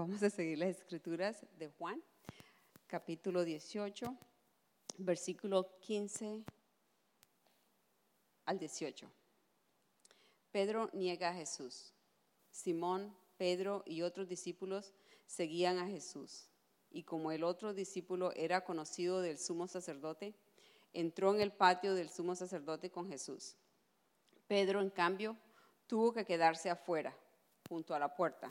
Vamos a seguir las escrituras de Juan, capítulo 18, versículo 15 al 18. Pedro niega a Jesús. Simón, Pedro y otros discípulos seguían a Jesús. Y como el otro discípulo era conocido del sumo sacerdote, entró en el patio del sumo sacerdote con Jesús. Pedro, en cambio, tuvo que quedarse afuera, junto a la puerta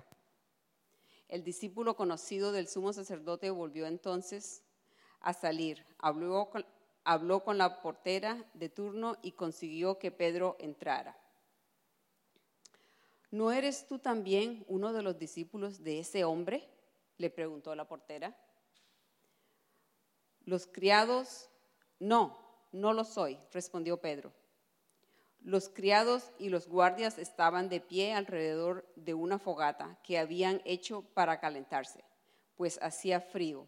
el discípulo conocido del sumo sacerdote volvió entonces a salir, habló con, la portera de turno y consiguió que Pedro entrara. ¿No eres tú también uno de los discípulos de ese hombre? le preguntó la portera. Los criados, no, no lo soy, respondió Pedro. Los criados y los guardias estaban de pie alrededor de una fogata que habían hecho para calentarse, pues hacía frío.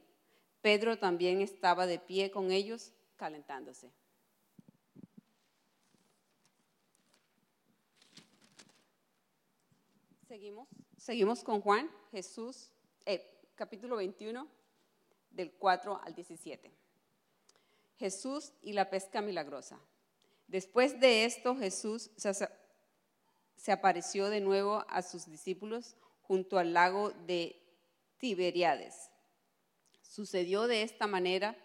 Pedro también estaba de pie con ellos calentándose. Seguimos, con Juan, Jesús, eh, capítulo 21, del 4 al 17. Jesús y la pesca milagrosa. Después de esto, Jesús se apareció de nuevo a sus discípulos junto al lago de Tiberiades. Sucedió de esta manera,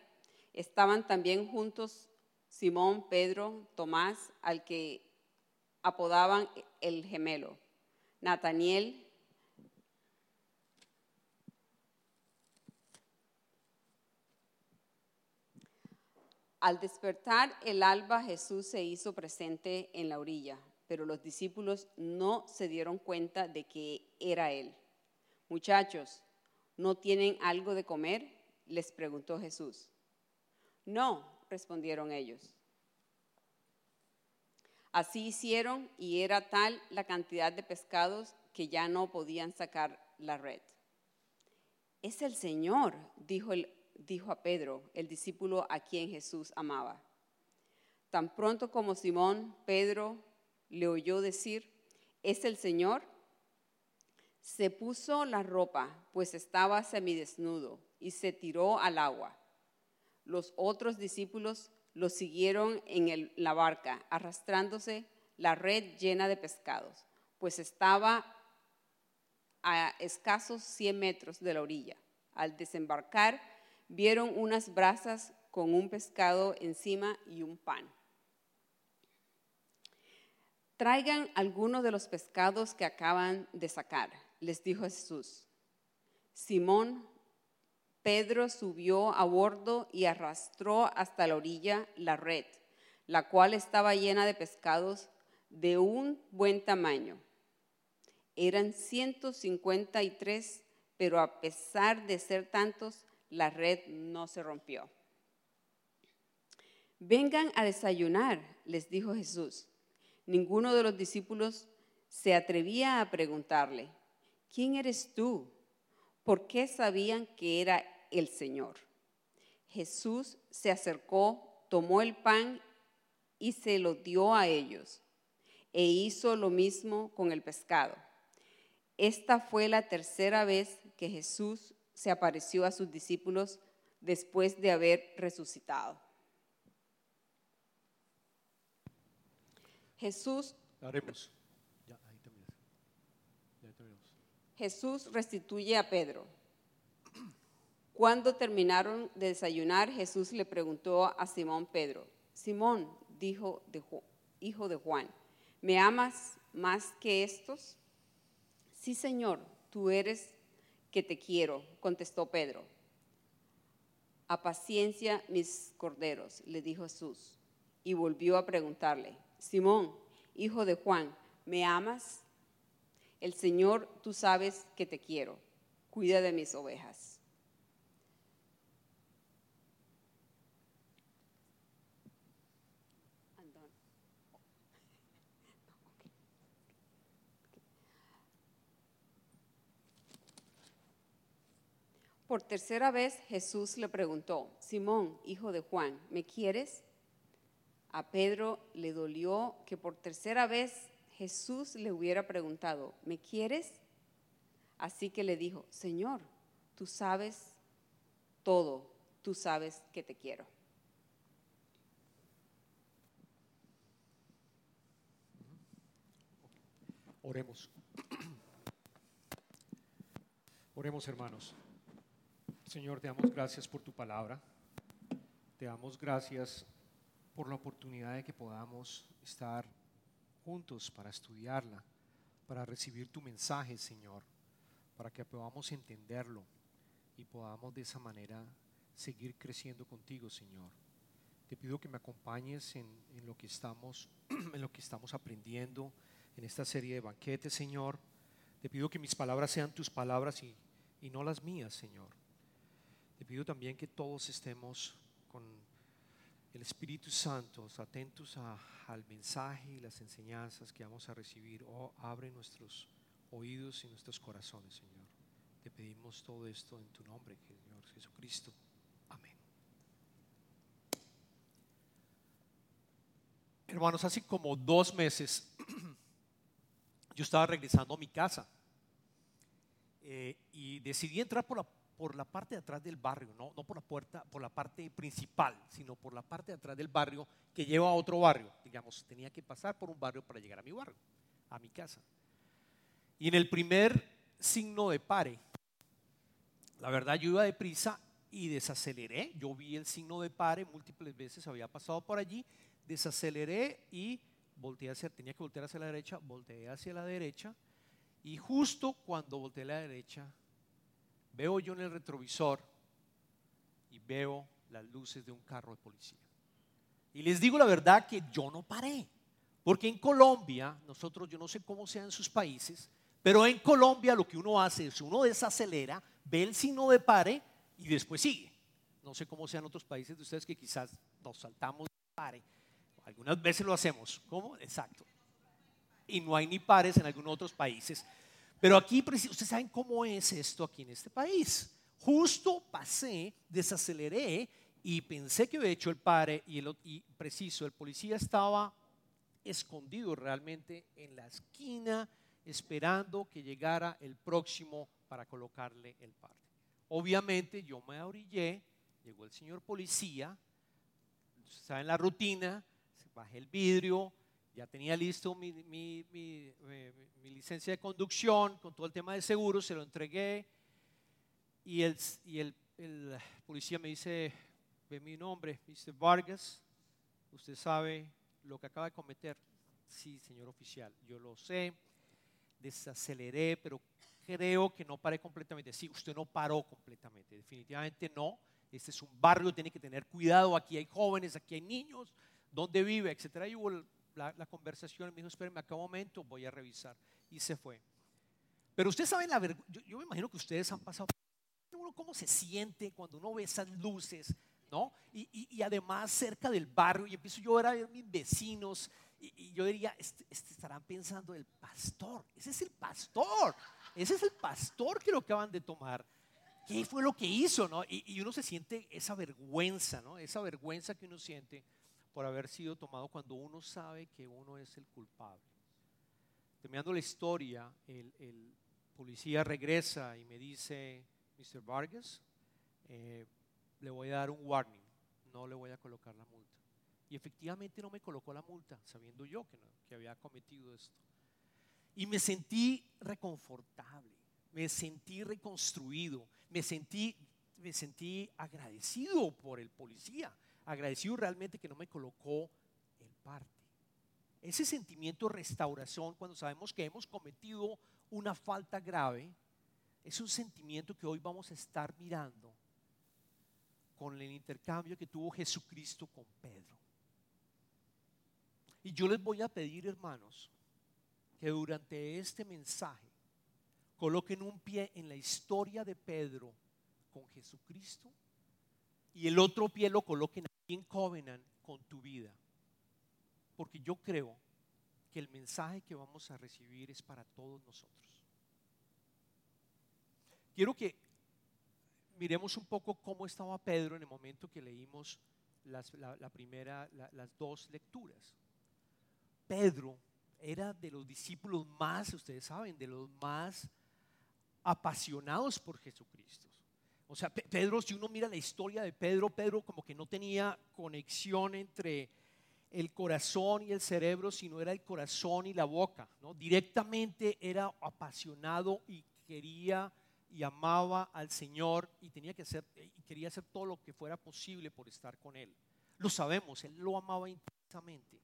estaban también juntos Simón, Pedro, Tomás, al que apodaban el gemelo, Nataniel, Al despertar el alba, Jesús se hizo presente en la orilla, pero los discípulos no se dieron cuenta de que era Él. Muchachos, ¿no tienen algo de comer? les preguntó Jesús. No, respondieron ellos. Así hicieron y era tal la cantidad de pescados que ya no podían sacar la red. Es el Señor, dijo el dijo a Pedro, el discípulo a quien Jesús amaba. Tan pronto como Simón, Pedro, le oyó decir, es el Señor, se puso la ropa, pues estaba semidesnudo, y se tiró al agua. Los otros discípulos lo siguieron en la barca, arrastrándose la red llena de pescados, pues estaba a escasos 100 metros de la orilla. Al desembarcar, vieron unas brasas con un pescado encima y un pan. Traigan algunos de los pescados que acaban de sacar, les dijo Jesús. Simón, Pedro subió a bordo y arrastró hasta la orilla la red, la cual estaba llena de pescados de un buen tamaño. Eran 153, pero a pesar de ser tantos, la red no se rompió. Vengan a desayunar, les dijo Jesús. Ninguno de los discípulos se atrevía a preguntarle, ¿quién eres tú? ¿Por qué sabían que era el Señor? Jesús se acercó, tomó el pan y se lo dio a ellos, e hizo lo mismo con el pescado. Esta fue la tercera vez que Jesús se apareció a sus discípulos después de haber resucitado. Jesús. Jesús restituye a Pedro. Cuando terminaron de desayunar, Jesús le preguntó a Simón Pedro, Simón, dijo de, hijo de Juan, ¿me amas más que estos? Sí, Señor, tú eres que te quiero, contestó Pedro. A paciencia mis corderos, le dijo Jesús, y volvió a preguntarle, Simón, hijo de Juan, ¿me amas? El Señor, tú sabes que te quiero, cuida de mis ovejas. Por tercera vez Jesús le preguntó, Simón, hijo de Juan, ¿me quieres? A Pedro le dolió que por tercera vez Jesús le hubiera preguntado, ¿me quieres? Así que le dijo, Señor, tú sabes todo, tú sabes que te quiero. Oremos. Oremos, hermanos. Señor, te damos gracias por tu palabra. Te damos gracias por la oportunidad de que podamos estar juntos para estudiarla, para recibir tu mensaje, Señor, para que podamos entenderlo y podamos de esa manera seguir creciendo contigo, Señor. Te pido que me acompañes en, lo que estamos, en lo que estamos aprendiendo en esta serie de banquetes, Señor. Te pido que mis palabras sean tus palabras y no las mías, Señor. Te pido también que todos estemos con el Espíritu Santo, atentos al mensaje y las enseñanzas que vamos a recibir. Oh, abre nuestros oídos y nuestros corazones, Señor. Te pedimos todo esto en tu nombre, Señor Jesucristo. Amén. Hermanos, hace como dos meses yo estaba regresando a mi casa eh, y decidí entrar por la por la parte de atrás del barrio, no, no por la puerta, por la parte principal, sino por la parte de atrás del barrio que lleva a otro barrio. Digamos, tenía que pasar por un barrio para llegar a mi barrio, a mi casa. Y en el primer signo de pare, la verdad yo iba deprisa y desaceleré. Yo vi el signo de pare múltiples veces, había pasado por allí, desaceleré y volteé hacia, tenía que voltear hacia la derecha, volteé hacia la derecha y justo cuando volteé a la derecha Veo yo en el retrovisor y veo las luces de un carro de policía. Y les digo la verdad que yo no paré. Porque en Colombia, nosotros, yo no sé cómo sea en sus países, pero en Colombia lo que uno hace es uno desacelera, ve el signo de pare y después sigue. No sé cómo sean otros países de ustedes que quizás nos saltamos de pare. Algunas veces lo hacemos. ¿Cómo? Exacto. Y no hay ni pares en algunos otros países. Pero aquí, ustedes saben cómo es esto aquí en este país. Justo pasé, desaceleré y pensé que había hecho el pare y, preciso, el policía estaba escondido realmente en la esquina esperando que llegara el próximo para colocarle el pare. Obviamente yo me orillé, llegó el señor policía, estaba en la rutina, bajé el vidrio, ya tenía listo mi, licencia de conducción con todo el tema de seguro, se lo entregué y el, policía me dice, ve mi nombre, dice Vargas, usted sabe lo que acaba de cometer. Sí, señor oficial, yo lo sé, desaceleré, pero creo que no paré completamente. Sí, usted no paró completamente, definitivamente no. Este es un barrio, tiene que tener cuidado, aquí hay jóvenes, aquí hay niños, dónde vive, etcétera. Y hubo la, conversación, me dijo, espérenme acá un momento, voy a revisar. Y se fue. Pero ustedes saben la verdad, yo, me imagino que ustedes han pasado, uno cómo se siente cuando uno ve esas luces, ¿no? Y, además cerca del barrio, y empiezo yo a ver a mis vecinos, y, yo diría, este, estarán pensando el pastor, ese es el pastor, ese es el pastor que lo acaban de tomar. ¿Qué fue lo que hizo, no? Y, y uno se siente esa vergüenza, ¿no? Esa vergüenza que uno siente por haber sido tomado cuando uno sabe que uno es el culpable. Terminando la historia, el, policía regresa y me dice, Mr. Vargas, eh, le voy a dar un warning, no le voy a colocar la multa. Y efectivamente no me colocó la multa, sabiendo yo que, que había cometido esto. Y me sentí reconfortable, me sentí reconstruido, me sentí, me sentí agradecido por el policía agradecido realmente que no me colocó el parte. Ese sentimiento de restauración cuando sabemos que hemos cometido una falta grave, es un sentimiento que hoy vamos a estar mirando con el intercambio que tuvo Jesucristo con Pedro. Y yo les voy a pedir, hermanos, que durante este mensaje coloquen un pie en la historia de Pedro con Jesucristo y el otro pie lo coloquen en covenant con tu vida. Porque yo creo que el mensaje que vamos a recibir es para todos nosotros. Quiero que miremos un poco cómo estaba Pedro en el momento que leímos las, la, primera, las dos lecturas. Pedro era de los discípulos más, ustedes saben, de los más apasionados por Jesucristo. O sea, Pedro, si uno mira la historia de Pedro, Pedro como que no tenía conexión entre el corazón y el cerebro, sino era el corazón y la boca. ¿no? Directamente era apasionado y quería y amaba al Señor y tenía que hacer y quería hacer todo lo que fuera posible por estar con él. Lo sabemos, él lo amaba intensamente.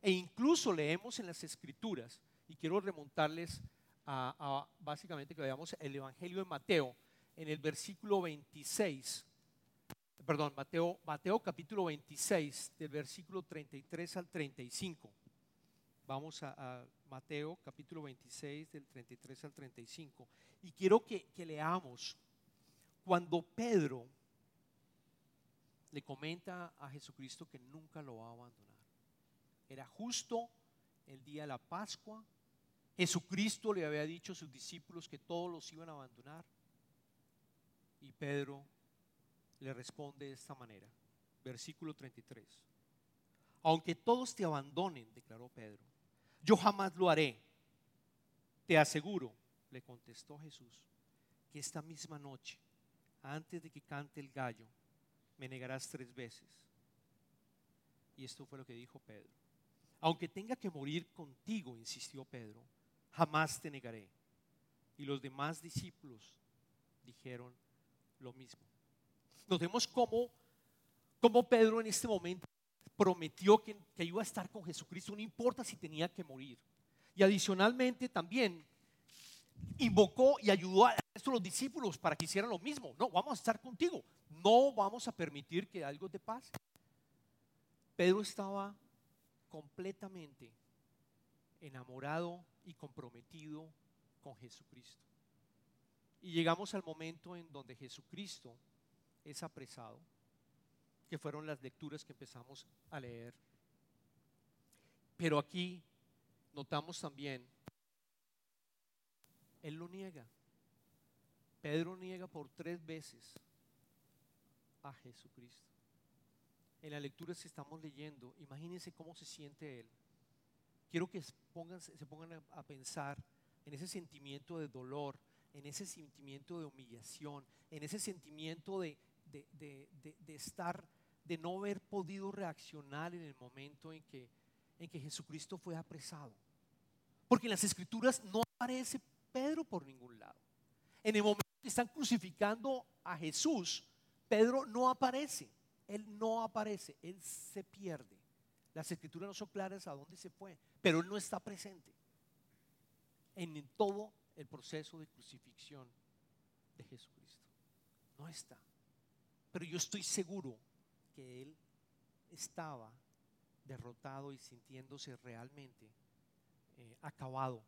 E incluso leemos en las escrituras, y quiero remontarles a, básicamente que veamos el Evangelio de Mateo, en el versículo 26, perdón, Mateo, Mateo capítulo 26, del versículo 33 al 35. Vamos a, Mateo capítulo 26, del 33 al 35. Y quiero que, que leamos cuando Pedro le comenta a Jesucristo que nunca lo va a abandonar. Era justo el día de la Pascua. Jesucristo le había dicho a sus discípulos que todos los iban a abandonar. Y Pedro le responde de esta manera. Versículo 33. Aunque todos te abandonen, declaró Pedro, yo jamás lo haré. Te aseguro, le contestó Jesús, que esta misma noche, antes de que cante el gallo, me negarás tres veces. Y esto fue lo que dijo Pedro. Aunque tenga que morir contigo, insistió Pedro, jamás te negaré. Y los demás discípulos dijeron lo mismo. Notemos cómo, cómo Pedro en este momento prometió que, que iba a estar con Jesucristo, no importa si tenía que morir. Y adicionalmente también invocó y ayudó a estos los discípulos para que hicieran lo mismo. No, vamos a estar contigo. No vamos a permitir que algo te pase. Pedro estaba completamente enamorado y comprometido con Jesucristo. Y llegamos al momento en donde Jesucristo es apresado, que fueron las lecturas que empezamos a leer. Pero aquí notamos también, Él lo niega. Pedro niega por tres veces a Jesucristo en las lecturas que estamos leyendo, imagínense cómo se siente él. Quiero que se pongan, pongan a, pensar en ese sentimiento de dolor, en ese sentimiento de humillación, en ese sentimiento de, de, estar, de no haber podido reaccionar en el momento en que, en que Jesucristo fue apresado. Porque en las escrituras no aparece Pedro por ningún lado. En el momento que están crucificando a Jesús, Pedro no aparece. Él no aparece, Él se pierde. Las escrituras no son claras a dónde se fue, pero Él no está presente en todo el proceso de crucifixión de Jesucristo. No está. Pero yo estoy seguro que Él estaba derrotado y sintiéndose realmente eh, acabado.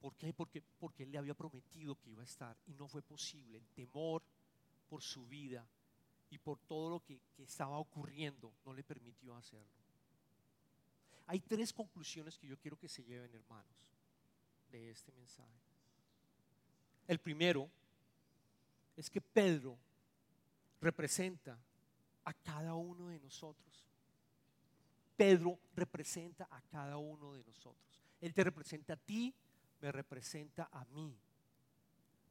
¿Por qué? Porque, porque Él le había prometido que iba a estar y no fue posible. El temor por su vida y por todo lo que, estaba ocurriendo no le permitió hacerlo. Hay tres conclusiones que yo quiero que se lleven, hermanos, de este mensaje. El primero es que Pedro representa a cada uno de nosotros. Pedro representa a cada uno de nosotros. Él te representa a ti, me representa a mí.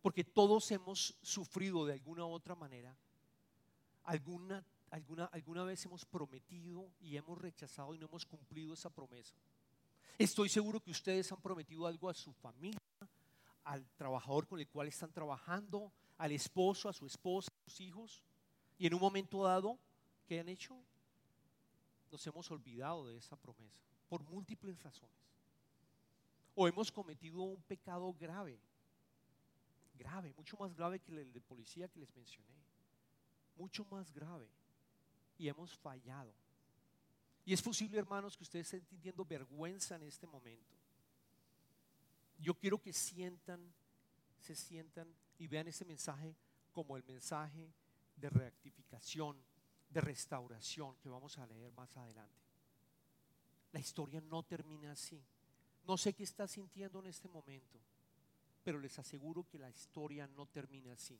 Porque todos hemos sufrido de alguna u otra manera alguna, alguna, alguna vez hemos prometido y hemos rechazado y no hemos cumplido esa promesa. Estoy seguro que ustedes han prometido algo a su familia, al trabajador con el cual están trabajando, al esposo, a su esposa, a sus hijos, y en un momento dado, ¿qué han hecho? Nos hemos olvidado de esa promesa por múltiples razones. O hemos cometido un pecado grave, grave, mucho más grave que el de policía que les mencioné mucho más grave y hemos fallado. Y es posible, hermanos, que ustedes estén sintiendo vergüenza en este momento. Yo quiero que sientan, se sientan y vean ese mensaje como el mensaje de rectificación, de restauración que vamos a leer más adelante. La historia no termina así. No sé qué está sintiendo en este momento, pero les aseguro que la historia no termina así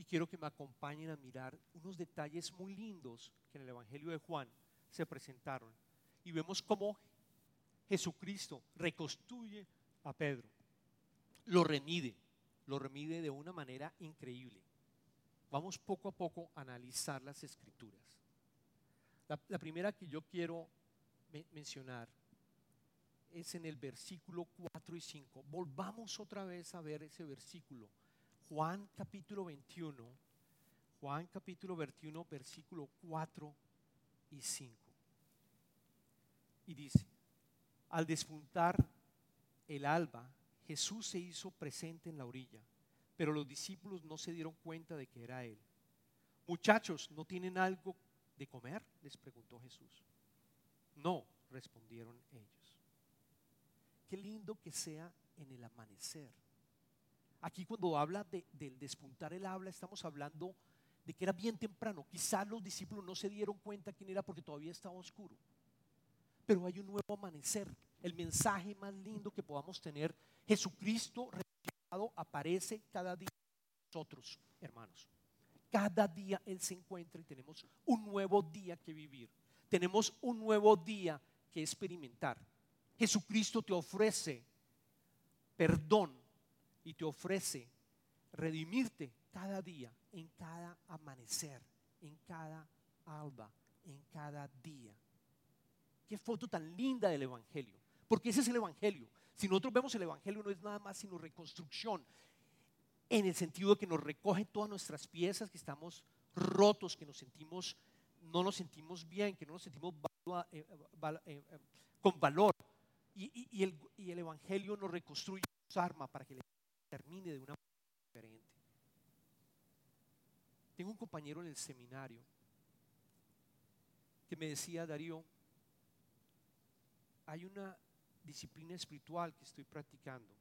y quiero que me acompañen a mirar unos detalles muy lindos que en el Evangelio de Juan se presentaron. Y vemos cómo Jesucristo reconstruye a Pedro. lo remide, lo remide de una manera increíble. Vamos poco a poco a analizar las escrituras. La, primera que yo quiero mencionar es en el versículo 4 y 5. Volvamos otra vez a ver ese versículo. Juan capítulo 21, Juan capítulo 21, versículo 4 y 5. Y dice, al despuntar el alba, Jesús se hizo presente en la orilla, pero los discípulos no se dieron cuenta de que era Él. Muchachos, ¿no tienen algo de comer? les preguntó Jesús. No, respondieron ellos. Qué lindo que sea en el amanecer. Aquí cuando habla del despuntar el habla, estamos hablando de que era bien temprano. Quizás los discípulos no se dieron cuenta quién era porque todavía estaba oscuro. Pero hay un nuevo amanecer. El mensaje más lindo que podamos tener Jesucristo resucitado aparece cada día nosotros, hermanos. Cada día Él se encuentra y tenemos un nuevo día que vivir. Tenemos un nuevo día que experimentar. Jesucristo te ofrece perdón y te ofrece redimirte cada día, en cada amanecer, en cada alba, en cada día. Qué foto tan linda del Evangelio. Porque ese es el Evangelio. Si nosotros vemos el Evangelio no es nada más sino reconstrucción, en el sentido de que nos recoge todas nuestras piezas, que estamos rotos, que nos sentimos, no nos sentimos bien, que no nos sentimos eh, eh, eh, con valor. Y, el, Evangelio nos reconstruye, nos arma para que le termine de una manera diferente. Tengo un compañero en el seminario que me decía, Darío, hay una disciplina espiritual que estoy practicando.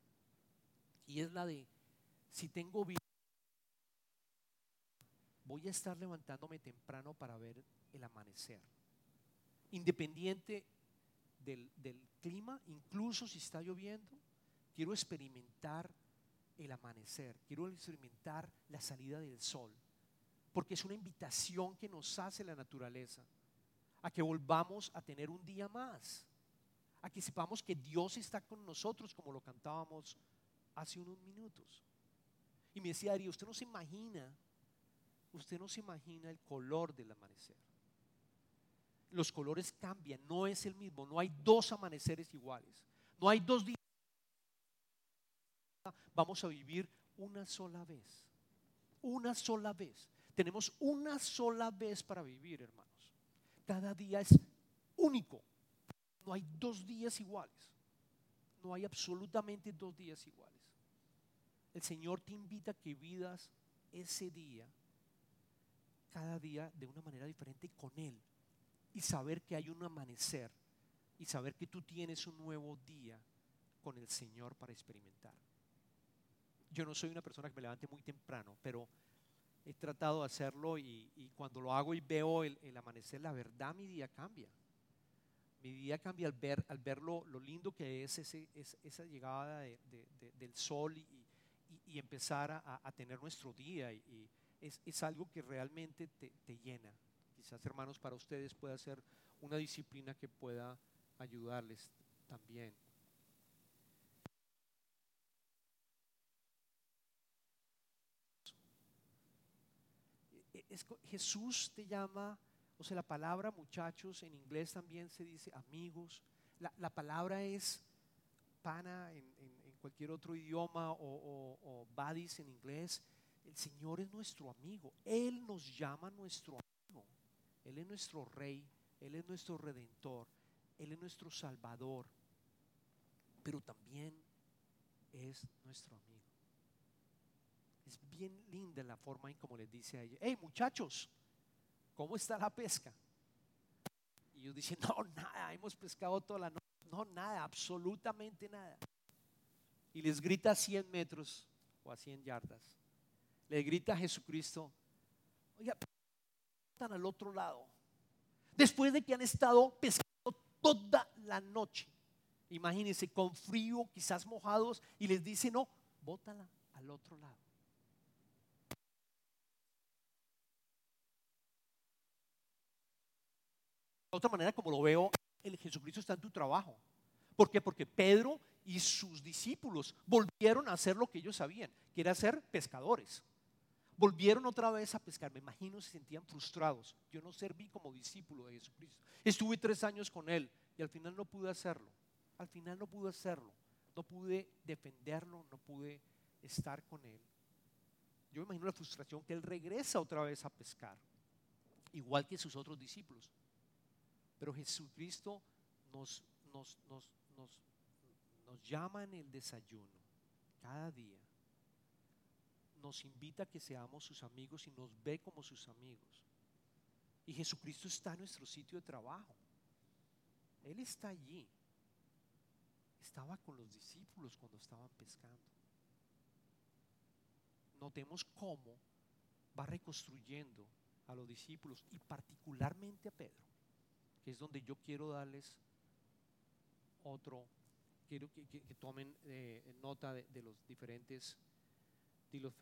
Y es la de, si tengo vida, voy a estar levantándome temprano para ver el amanecer. Independiente del, del clima, incluso si está lloviendo, quiero experimentar el amanecer, quiero experimentar la salida del sol, porque es una invitación que nos hace la naturaleza a que volvamos a tener un día más a que sepamos que Dios está con nosotros como lo cantábamos hace unos minutos. Y me decía Darío, usted no se imagina, usted no se imagina el color del amanecer. Los colores cambian, no es el mismo, no hay dos amaneceres iguales, no hay dos días. Vamos a vivir una sola vez, una sola vez. Tenemos una sola vez para vivir, hermanos. Cada día es único. No hay dos días iguales. No hay absolutamente dos días iguales. El Señor te invita a que vidas ese día, cada día de una manera diferente con Él. Y saber que hay un amanecer. Y saber que tú tienes un nuevo día con el Señor para experimentar. Yo no soy una persona que me levante muy temprano, pero he tratado de hacerlo y, cuando lo hago y veo el, el amanecer, la verdad mi día cambia mi día cambia al ver, al ver lo, lindo que es, ese, esa llegada del sol y, empezar a, tener nuestro día. Y, es, algo que realmente te, llena. Quizás, hermanos, para ustedes pueda ser una disciplina que pueda ayudarles también. Jesús te llama o sea, la palabra muchachos en inglés también se dice amigos. La, palabra es pana en, cualquier otro idioma o, o, buddies en inglés. El Señor es nuestro amigo. Él nos llama nuestro amigo. Él es nuestro rey. Él es nuestro redentor. Él es nuestro salvador. Pero también es nuestro amigo. Es bien linda la forma en como les dice a ella, hey muchachos, ¿cómo está la pesca? Y yo dicen, no, nada, hemos pescado toda la noche. No, nada, absolutamente nada. Y les grita a 100 metros o a 100 yardas. Le grita a Jesucristo, oiga, están al otro lado. Después de que han estado pescando toda la noche. Imagínense, con frío, quizás mojados, y les dice, no, bótala al otro lado. Otra manera como lo veo, el Jesucristo está en tu trabajo. ¿Por qué? Porque Pedro y sus discípulos volvieron a hacer lo que ellos sabían, que era ser pescadores. Volvieron otra vez a pescar. Me imagino se sentían frustrados. Yo no serví como discípulo de Jesucristo. Estuve tres años con él y al final no pude hacerlo. Al final no pude hacerlo. No pude defenderlo, no pude estar con él. Yo me imagino la frustración que él regresa otra vez a pescar, igual que sus otros discípulos. Pero Jesucristo nos, nos, nos, nos, nos llama en el desayuno cada día. Nos invita a que seamos sus amigos y nos ve como sus amigos. Y Jesucristo está en nuestro sitio de trabajo. Él está allí. Estaba con los discípulos cuando estaban pescando. Notemos cómo va reconstruyendo a los discípulos y particularmente a Pedro, es donde yo quiero darles otro, quiero que, tomen eh, nota de, los diferentes, de los,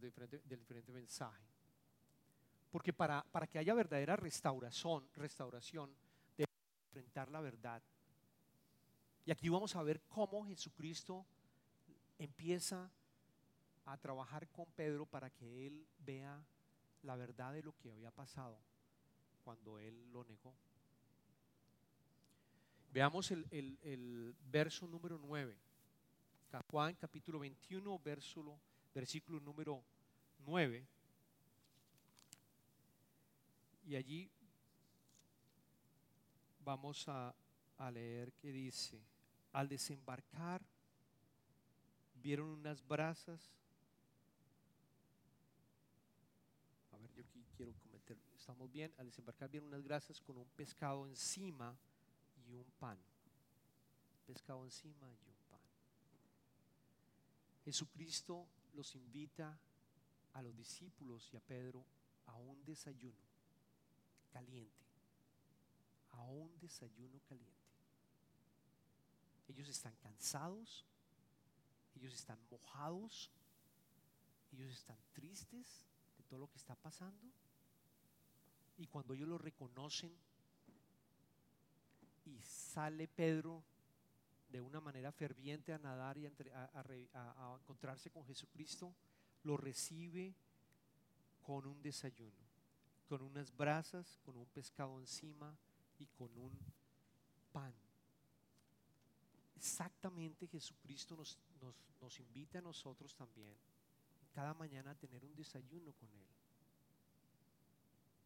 diferentes, del diferente mensaje. Porque para, para que haya verdadera restauración, restauración, debe enfrentar la verdad. Y aquí vamos a ver cómo Jesucristo empieza a trabajar con Pedro para que él vea la verdad de lo que había pasado cuando él lo negó. Veamos el, verso número 9. Juan capítulo 21, versículo, versículo número 9. Y allí vamos a, a leer que dice, al desembarcar vieron unas brasas. A ver, yo aquí quiero comentar, estamos bien, al desembarcar vieron unas brasas con un pescado encima y un pan. Pescado encima y un pan. Jesucristo los invita a los discípulos y a Pedro a un desayuno caliente. A un desayuno caliente. Ellos están cansados, ellos están mojados, ellos están tristes de todo lo que está pasando. Y cuando ellos lo reconocen, y sale Pedro de una manera ferviente a nadar y a, encontrarse con Jesucristo, lo recibe con un desayuno, con unas brasas, con un pescado encima y con un pan. Exactamente Jesucristo nos, nos invita a nosotros también cada mañana a tener un desayuno con Él.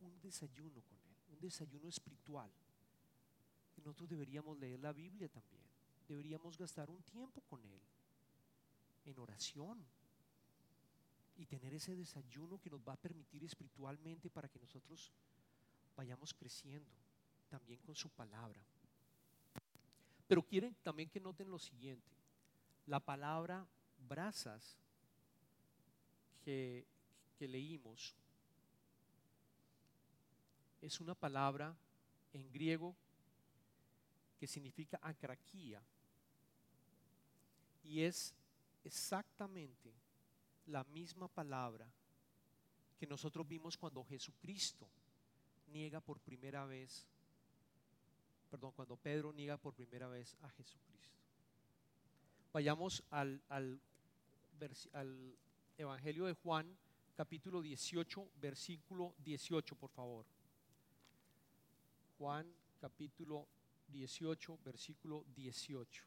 Un desayuno con Él, un desayuno espiritual nosotros deberíamos leer la Biblia también. Deberíamos gastar un tiempo con Él, en oración, y tener ese desayuno que nos va a permitir espiritualmente para que nosotros vayamos creciendo también con su palabra. Pero quieren también que noten lo siguiente, la palabra brasas que, que leímos es una palabra en griego que significa acraquía. Y es exactamente la misma palabra que nosotros vimos cuando Jesucristo niega por primera vez, perdón, cuando Pedro niega por primera vez a Jesucristo. Vayamos al, al, al Evangelio de Juan, capítulo 18, versículo 18, por favor. Juan, capítulo 18, versículo 18.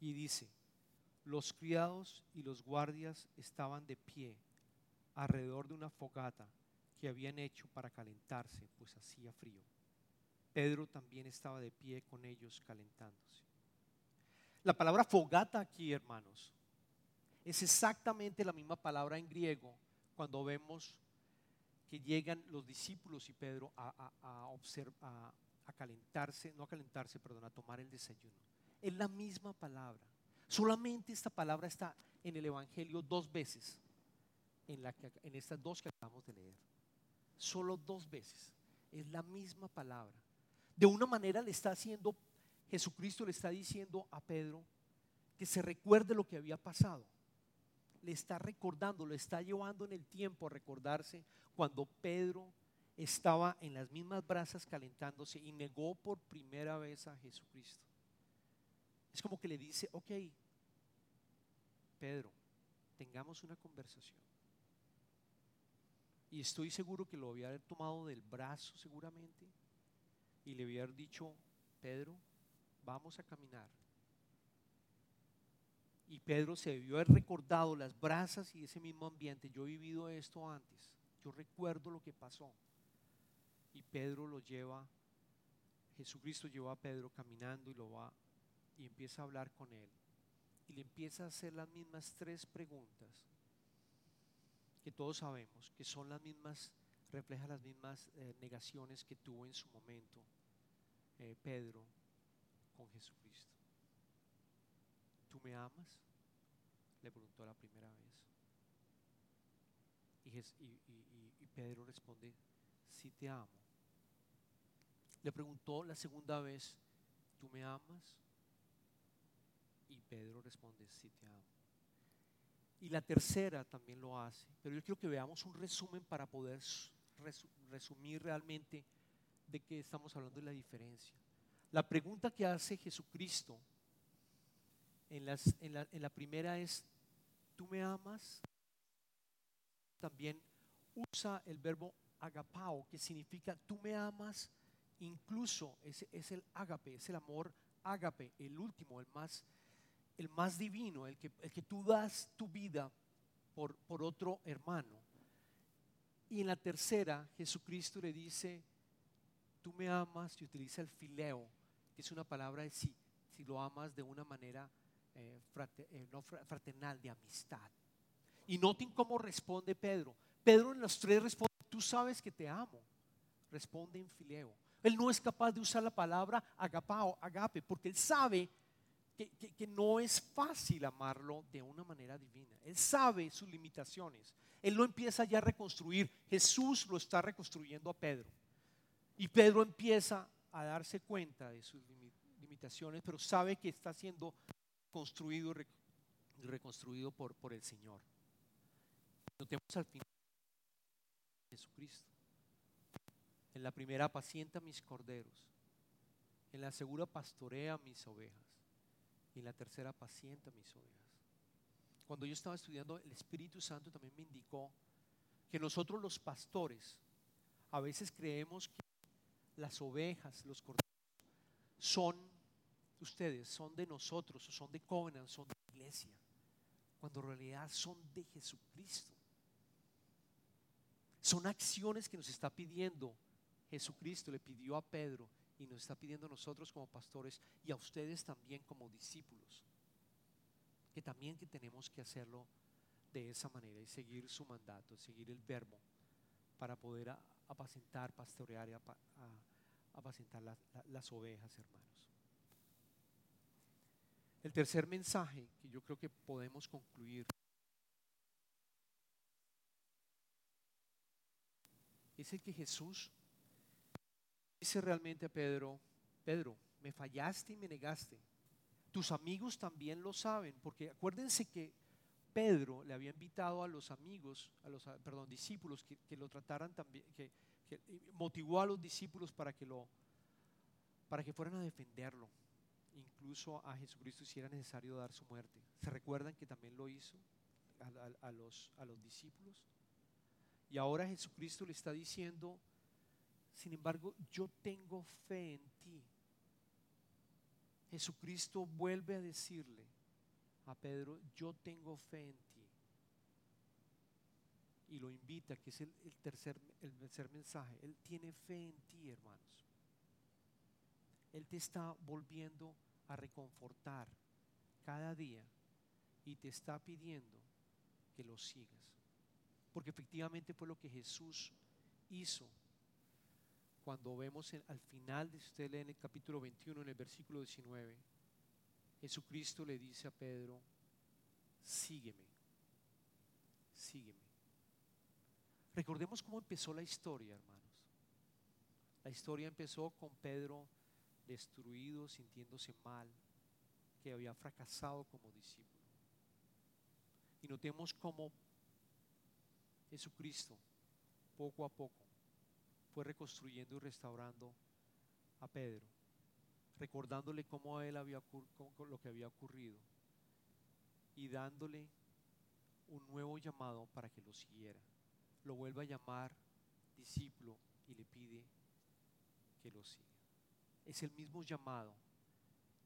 Y dice, los criados y los guardias estaban de pie alrededor de una fogata que habían hecho para calentarse, pues hacía frío. Pedro también estaba de pie con ellos calentándose. La palabra fogata aquí, hermanos, es exactamente la misma palabra en griego cuando vemos que llegan los discípulos y Pedro a, a, observar, a calentarse, no a calentarse, perdón, a tomar el desayuno. Es la misma palabra. Solamente esta palabra está en el Evangelio dos veces, en, la en estas dos que acabamos de leer. Solo dos veces. Es la misma palabra. De una manera le está haciendo, Jesucristo le está diciendo a Pedro que se recuerde lo que había pasado. Le está recordando, lo está llevando en el tiempo a recordarse cuando Pedro estaba en las mismas brasas calentándose y negó por primera vez a Jesucristo. Es como que le dice, ok, Pedro, tengamos una conversación. Y estoy seguro que lo había tomado del brazo seguramente y le había dicho, Pedro, vamos a caminar. Y Pedro se debió haber recordado las brasas y ese mismo ambiente. Yo he vivido esto antes. Yo recuerdo lo que pasó. Y Pedro lo lleva, Jesucristo lleva a Pedro caminando y lo va y empieza a hablar con él. Y le empieza a hacer las mismas tres preguntas que todos sabemos, que son las mismas, refleja las mismas eh, negaciones que tuvo en su momento eh, Pedro con Jesucristo. ¿Tú me amas? Le preguntó la primera vez. Y, Pedro responde, sí te amo. Le preguntó la segunda vez, ¿tú me amas? Y Pedro responde, sí te amo. Y la tercera también lo hace. Pero yo quiero que veamos un resumen para poder resumir realmente de qué estamos hablando de la diferencia. La pregunta que hace Jesucristo en, la, primera es, ¿tú me amas? También usa el verbo agapao, que significa tú me amas, incluso es, es el agape, es el amor agape, el último, el más, el más divino, el que, el que tú das tu vida por, por otro hermano. Y en la tercera, Jesucristo le dice, tú me amas y utiliza el fileo, que es una palabra de si, si lo amas de una manera eh, eh, fraternal, de amistad. Y noten cómo responde Pedro. Pedro en los tres responde, tú sabes que te amo. Responde en fileo. Él no es capaz de usar la palabra agapao, agape, porque él sabe que, no es fácil amarlo de una manera divina. Él sabe sus limitaciones. Él lo empieza ya a reconstruir. Jesús lo está reconstruyendo a Pedro. Y Pedro empieza a darse cuenta de sus limitaciones, pero sabe que está siendo construido y reconstruido por, por el Señor. Notemos al final Jesucristo. En la primera apacienta mis corderos, en la segunda pastorea mis ovejas y en la tercera pacienta mis ovejas. Cuando yo estaba estudiando, el Espíritu Santo también me indicó que nosotros los pastores a veces creemos que las ovejas, los corderos, son ustedes, son de nosotros, son de Covenant, son de la iglesia, cuando en realidad son de Jesucristo. Son acciones que nos está pidiendo Jesucristo, le pidió a Pedro y nos está pidiendo a nosotros como pastores y a ustedes también como discípulos, que también que tenemos que hacerlo de esa manera y seguir su mandato, seguir el verbo para poder apacentar, pastorear y apacentar las, ovejas, hermanos. El tercer mensaje que yo creo que podemos concluir es el que Jesús dice realmente Pedro, Pedro, me fallaste y me negaste. Tus amigos también lo saben, porque acuérdense que Pedro le había invitado a los amigos, a los perdón, discípulos que, lo trataran también, que, motivó a los discípulos para que lo para que fueran a defenderlo. Incluso a Jesucristo si era necesario dar su muerte. ¿Se recuerdan que también lo hizo a, los, a los discípulos? Y ahora Jesucristo le está diciendo, sin embargo, yo tengo fe en ti. Jesucristo vuelve a decirle a Pedro, yo tengo fe en ti. Y lo invita, que es el, tercer, el tercer mensaje. Él tiene fe en ti, hermanos. Él te está volviendo a reconfortar cada día y te está pidiendo que lo sigas. Porque efectivamente fue lo que Jesús hizo cuando vemos al final de usted lee en el capítulo 21, en el versículo 19, Jesucristo le dice a Pedro, sígueme, sígueme. Recordemos cómo empezó la historia, hermanos. La historia empezó con Pedro destruido, sintiéndose mal, que había fracasado como discípulo. Y notemos cómo Jesucristo, poco a poco, fue reconstruyendo y restaurando a Pedro, recordándole cómo él había lo que había ocurrido y dándole un nuevo llamado para que lo siguiera. Lo vuelve a llamar discípulo y le pide que lo siga. Es el mismo llamado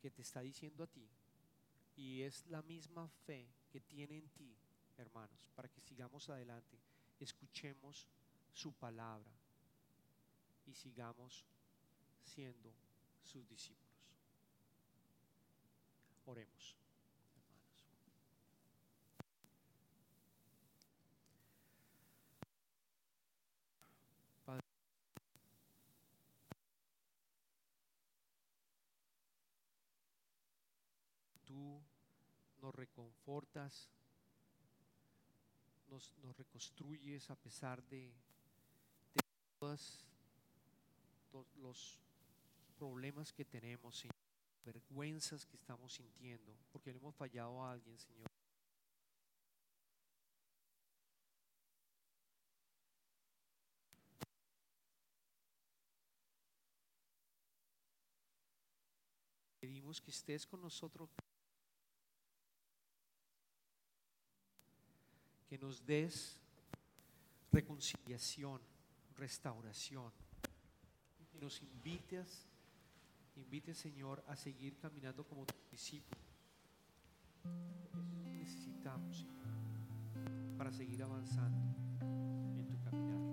que te está diciendo a ti y es la misma fe que tiene en ti, hermanos, para que sigamos adelante, escuchemos su palabra y sigamos siendo sus discípulos. Oremos, hermanos. Padre, tú nos reconfortas, nos, reconstruyes a pesar de, todos los problemas que tenemos, Señor, vergüenzas que estamos sintiendo, porque le hemos fallado a alguien, Señor. Pedimos que estés con nosotros, que nos des reconciliación, restauración, nos invites, invites Señor a seguir caminando como tu discípulo. Eso necesitamos, Señor, para seguir avanzando en tu caminar.